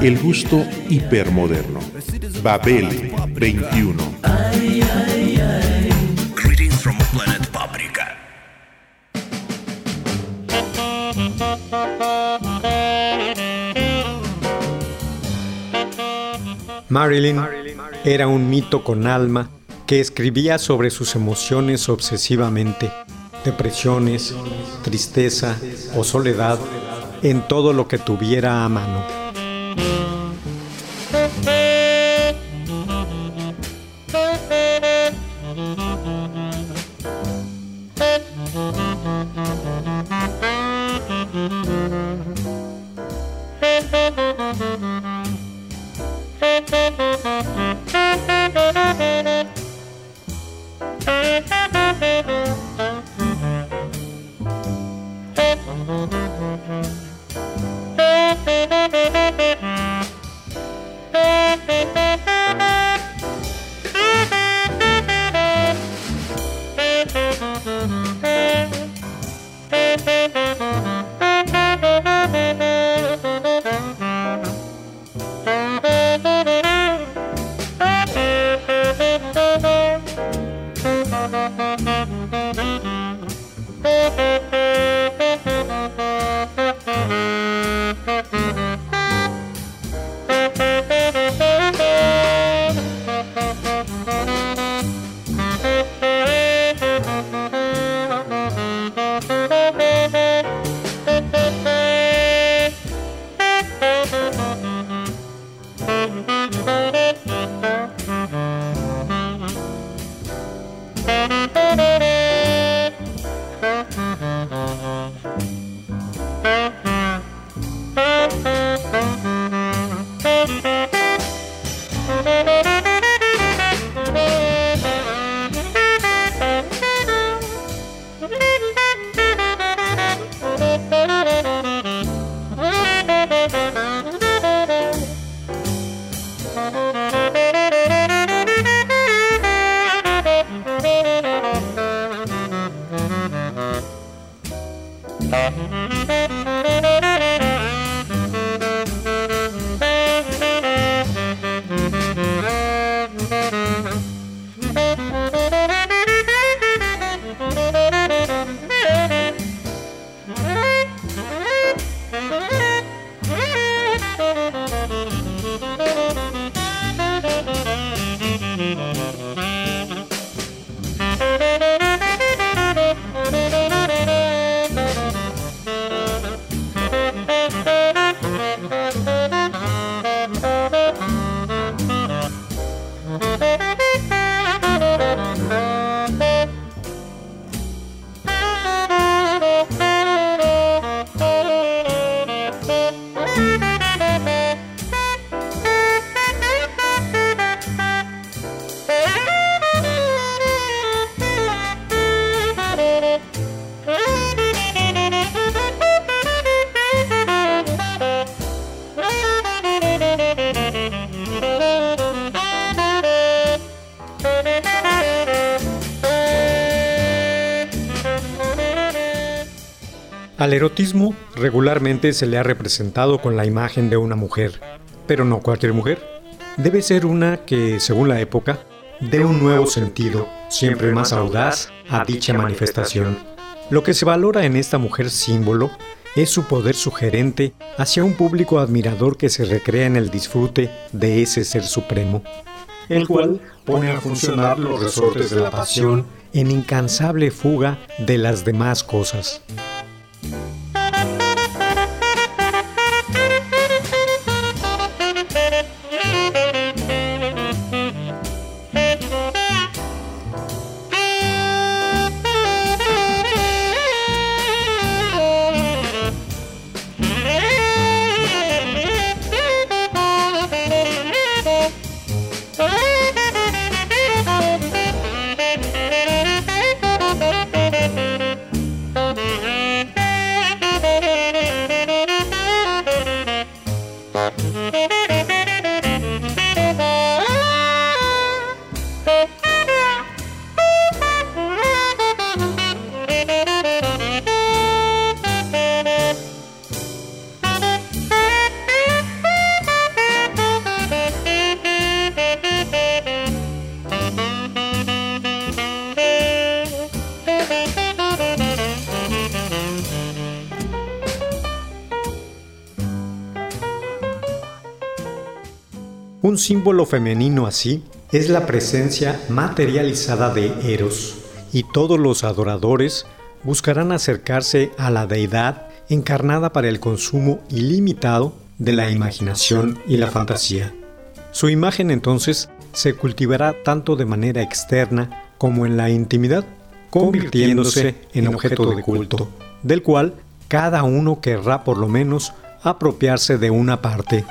El gusto hipermoderno. Babel 21. Greetings from planet Paprika. Marilyn era un mito con alma que escribía sobre sus emociones obsesivamente, depresiones, tristeza o soledad en todo lo que tuviera a mano. Regularmente se le ha representado con la imagen de una mujer, pero no cualquier mujer. Debe ser una que, según la época, dé un nuevo sentido, siempre más audaz, a dicha manifestación. Lo que se valora en esta mujer símbolo es su poder sugerente hacia un público admirador que se recrea en el disfrute de ese ser supremo, el cual pone a funcionar los resortes de la pasión en incansable fuga de las demás cosas. Un símbolo femenino así es la presencia materializada de Eros, y todos los adoradores buscarán acercarse a la deidad encarnada para el consumo ilimitado de la imaginación y la fantasía. Su imagen entonces se cultivará tanto de manera externa como en la intimidad, convirtiéndose en objeto de culto, del cual cada uno querrá por lo menos apropiarse de una parte.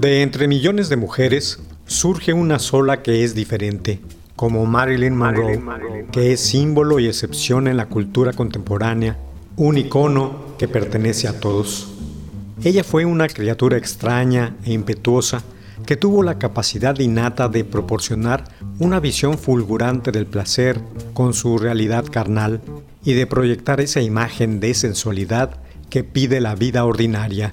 De entre millones de mujeres, surge una sola que es diferente, como Marilyn Monroe, que es símbolo y excepción en la cultura contemporánea, un icono que pertenece a todos. Ella fue una criatura extraña e impetuosa que tuvo la capacidad innata de proporcionar una visión fulgurante del placer con su realidad carnal y de proyectar esa imagen de sensualidad que pide la vida ordinaria.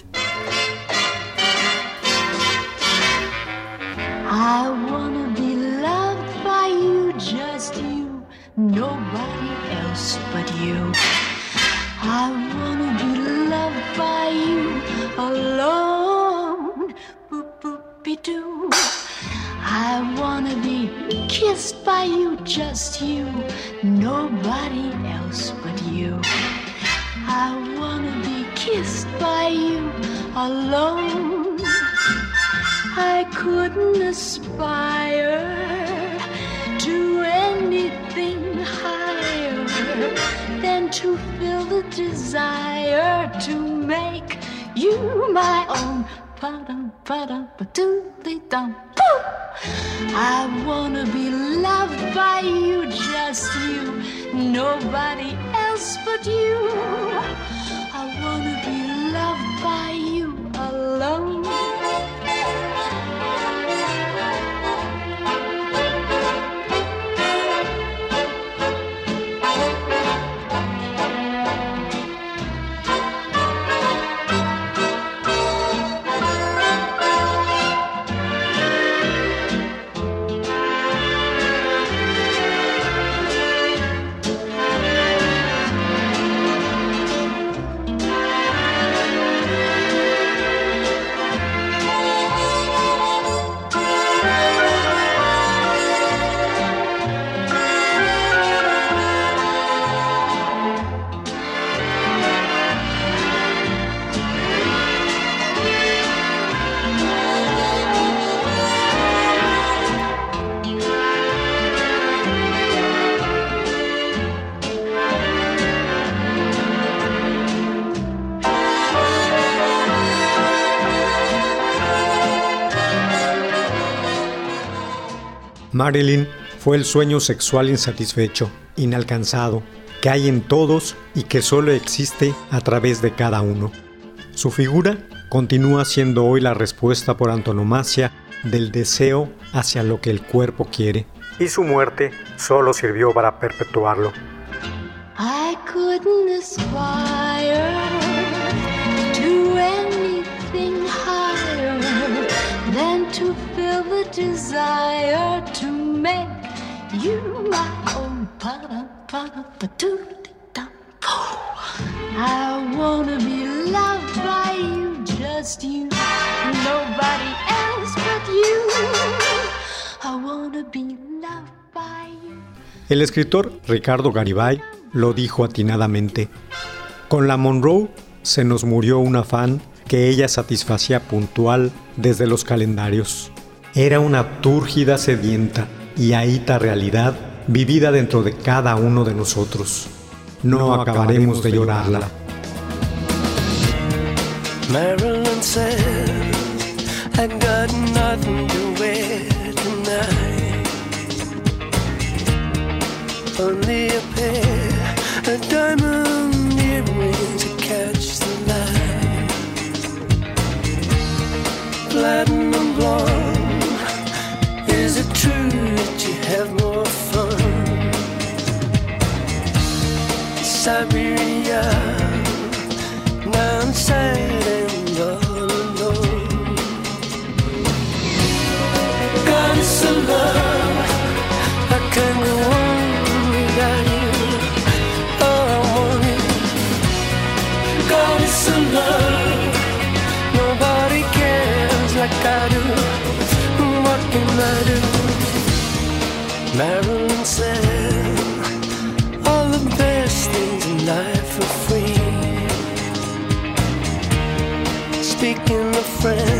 Just you, nobody else but you. I wanna be kissed by you alone. I couldn't aspire to anything higher than to feel the desire to make you my own. Ba-dum, ba-dum, ba-dum, I wanna be loved by you, just you, nobody else but you. I wanna be loved by you alone. Marilyn fue el sueño sexual insatisfecho, inalcanzado, que hay en todos y que solo existe a través de cada uno. Su figura continúa siendo hoy la respuesta por antonomasia del deseo hacia lo que el cuerpo quiere, y su muerte solo sirvió para perpetuarlo. desire to make you my own. El escritor Ricardo Garibay lo dijo atinadamente. Con la Monroe se nos murió una fan que ella satisfacía puntual desde los calendarios. Era una túrgida sedienta y ahita realidad vivida dentro de cada uno de nosotros. No, acabaremos de llorarla. Marilyn says, I got nothing to wear tonight. Only a pair of diamond earrings to catch the light. Platinum blonde, Siberia, now I'm sad all alone. God is so love, I can't go on without you. Oh, I want you. God is so love, nobody cares like I do. What can I do? Marilyn life for free. Speaking of friends,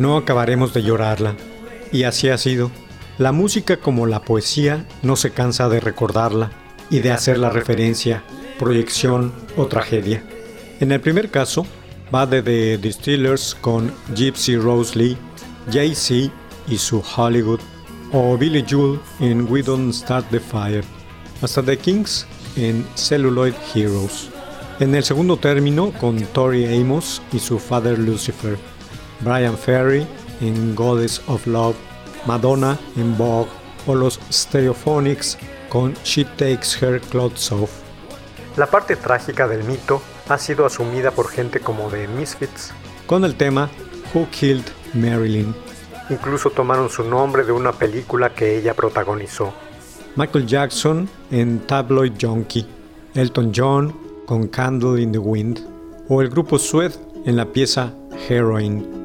No acabaremos de llorarla. Y así ha sido. La música como la poesía no se cansa de recordarla y de hacer la referencia, proyección o tragedia. En el primer caso, va de The Distillers con Gypsy Rose Lee, Jay-Z y su Hollywood, o Billy Joel en We Don't Start the Fire, hasta The Kings en Celluloid Heroes. En el segundo término, con Tori Amos y su Father Lucifer, Brian Ferry en Goddess of Love, Madonna en Vogue o los Stereophonics con She Takes Her Clothes Off. La parte trágica del mito ha sido asumida por gente como The Misfits con el tema Who Killed Marilyn. Incluso tomaron su nombre de una película que ella protagonizó. Michael Jackson en Tabloid Junkie, Elton John con Candle in the Wind o el grupo Sued en la pieza Heroin.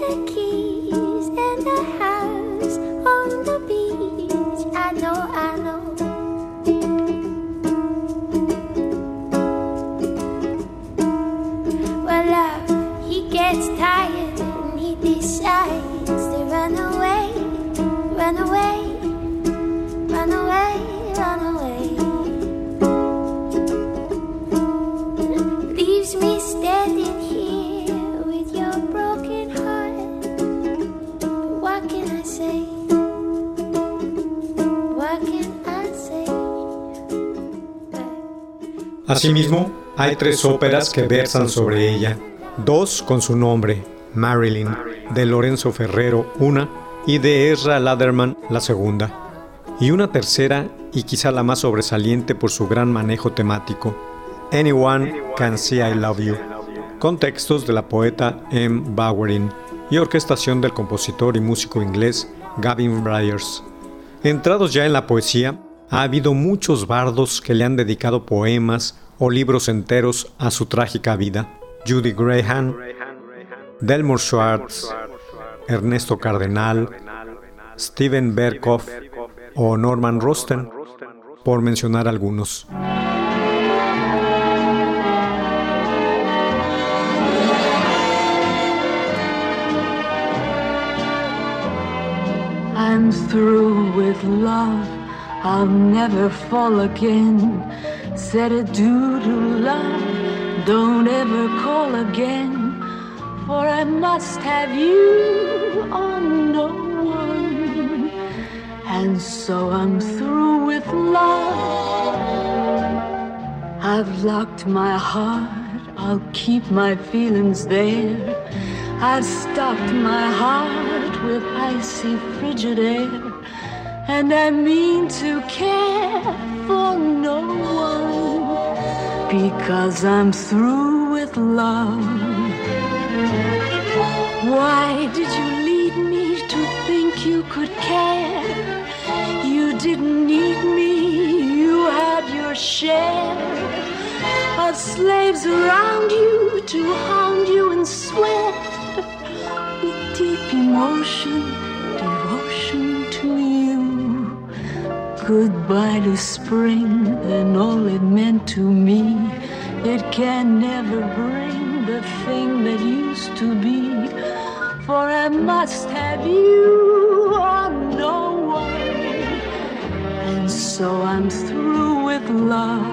the keys and the house on the Asimismo, hay tres óperas que versan sobre ella. Dos con su nombre, Marilyn, de Lorenzo Ferrero, una, y de Ezra Laderman, la segunda. Y una tercera, y quizá la más sobresaliente por su gran manejo temático, Anyone Can See I Love You, con textos de la poeta M. Bowerin y orquestación del compositor y músico inglés Gavin Bryars. Entrados ya en la poesía, ha habido muchos bardos que le han dedicado poemas o libros enteros a su trágica vida. Judy Graham, Delmore Schwartz, Ernesto Cardenal, Steven Berkoff o Norman Rosten, por mencionar algunos. I'll never fall again. Said adieu to love. Don't ever call again. For I must have you on no one. And so I'm through with love. I've locked my heart. I'll keep my feelings there. I've stocked my heart with icy frigid air, and I mean to care for no one because I'm through with love. Why did you lead me to think you could care? You didn't need me, you had your share of slaves around you to hound you and sweat with deep emotion, Goodbye to spring and all it meant to me. It can never bring the thing that used to be. For I must have you or no one. And so I'm through with love.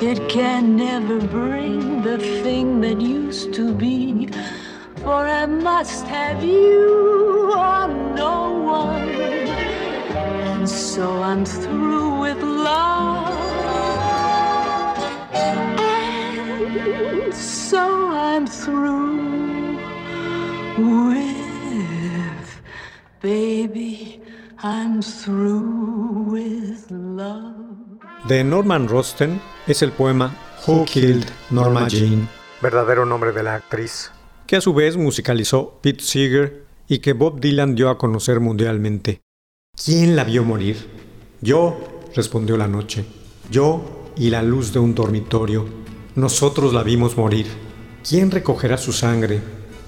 It can never bring the thing that used to be. For I must have you or no one. And so I'm through with love. And so I'm through with baby. I'm through with love. De Norman Rosten es el poema Who Killed Norma Jean, verdadero nombre de la actriz, que a su vez musicalizó Pete Seeger y que Bob Dylan dio a conocer mundialmente. ¿Quién la vio morir? Yo, respondió la noche. Yo y la luz de un dormitorio. Nosotros la vimos morir. ¿Quién recogerá su sangre?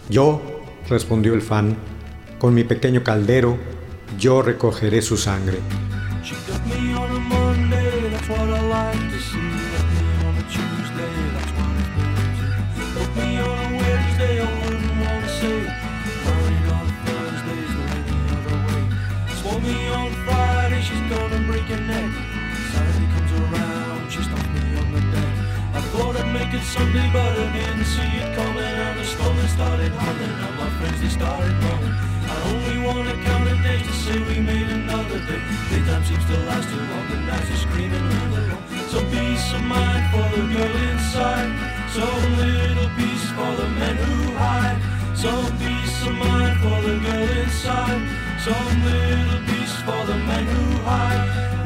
Yo, respondió el fan. Con mi pequeño caldero, yo recogeré su sangre. I'd Sunday, but I didn't see it coming. And the storm started humming, and my friends they started running. I only wanna count the days to say we made another day. Daytime seems to last too long, the nights are screaming live alone. Some peace of mind for the girl inside. Some little peace for the men who hide. Some peace of mind for the girl inside. Some little peace for the men who hide.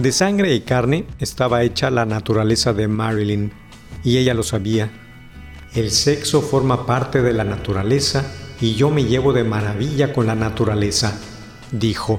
De sangre y carne estaba hecha la naturaleza de Marilyn, y ella lo sabía. El sexo forma parte de la naturaleza y yo me llevo de maravilla con la naturaleza, dijo.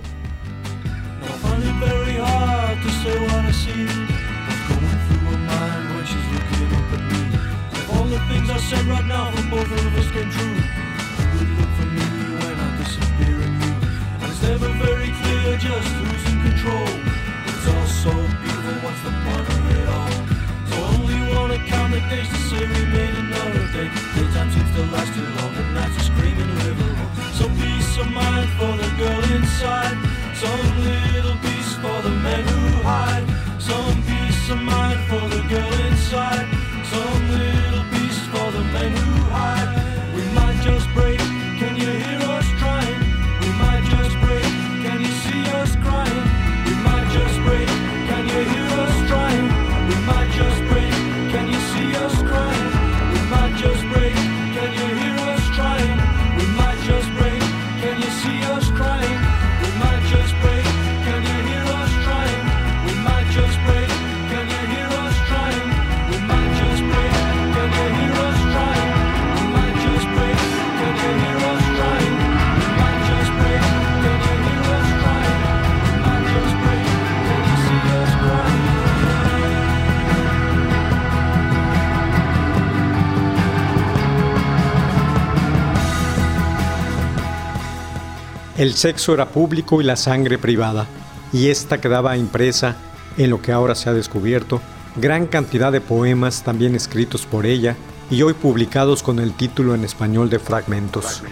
El sexo era público y la sangre privada, y esta quedaba impresa en lo que ahora se ha descubierto, gran cantidad de poemas también escritos por ella y hoy publicados con el título en español de Fragmentos.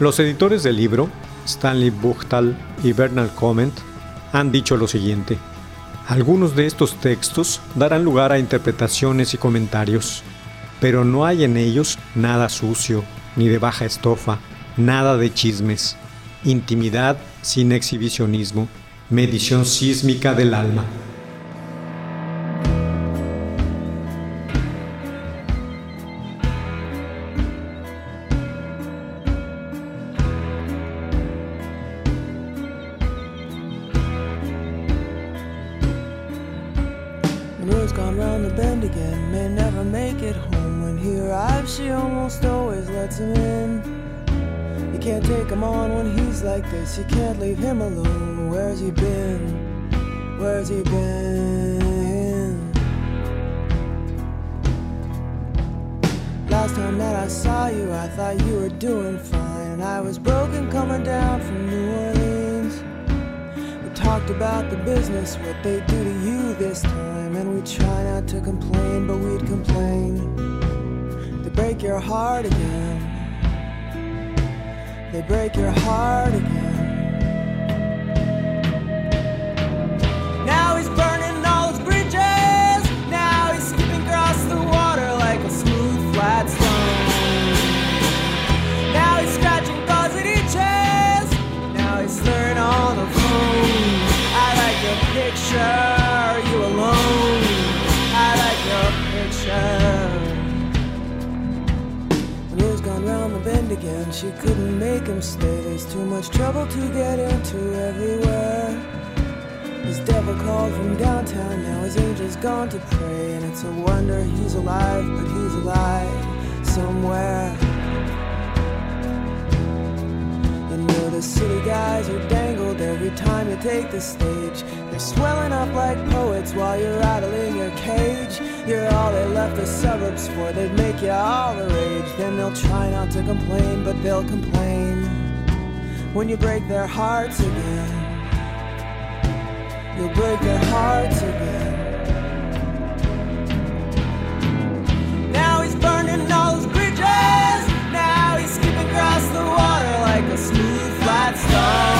Los editores del libro, Stanley Buchtal y Bernard Comment, han dicho lo siguiente. Algunos de estos textos darán lugar a interpretaciones y comentarios, pero no hay en ellos nada sucio, ni de baja estofa, nada de chismes, intimidad sin exhibicionismo, medición sísmica del alma. Time that I saw you, I thought you were doing fine. And I was broken coming down from New Orleans. We talked about the business, what they do to you this time. And we try not to complain, but we'd complain. They break your heart again. They break your heart again. Picture, you alone. I like your picture. The gone round the bend again. She couldn't make him stay. There's too much trouble to get into everywhere. His devil called from downtown, now his angel's gone to pray. And it's a wonder he's alive, but he's alive somewhere. You know the city guys are dangled every time you take the stage. They're swelling up like poets while you're rattling your cage. You're all they left the suburbs for, they'd make you all the rage. Then they'll try not to complain, but they'll complain when you break their hearts again. You'll break their hearts again. Now he's burning all his bridges. Now he's skipping across the water like a smooth, flat stone.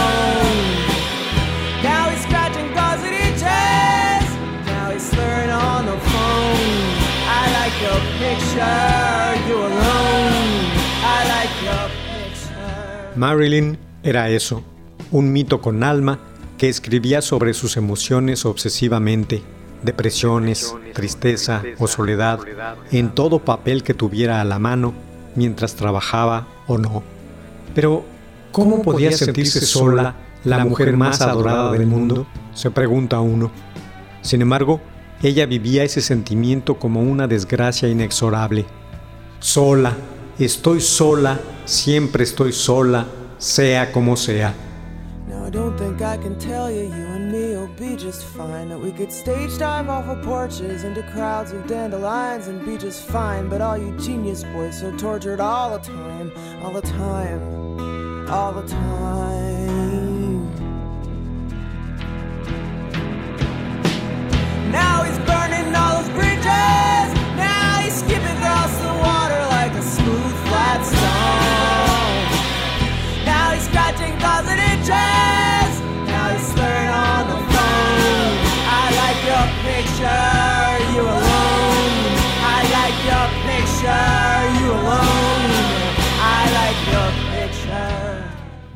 Marilyn era eso, un mito con alma que escribía sobre sus emociones obsesivamente, depresiones, tristeza o soledad, en todo papel que tuviera a la mano mientras trabajaba o no. Pero, ¿cómo podía sentirse sola la mujer más adorada del mundo se pregunta uno. Sin embargo, ella vivía ese sentimiento como una desgracia inexorable. Sola, estoy sola, siempre estoy sola, sea como sea. Now I don't think I can tell you, you and me will be just fine. That we could stage dive off of porches into crowds of dandelions and be just fine. But all you genius boys so tortured all the time, all the time, all the time. Now he's burning all those bridges.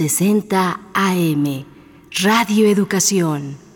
1060 AM, Radio Educación.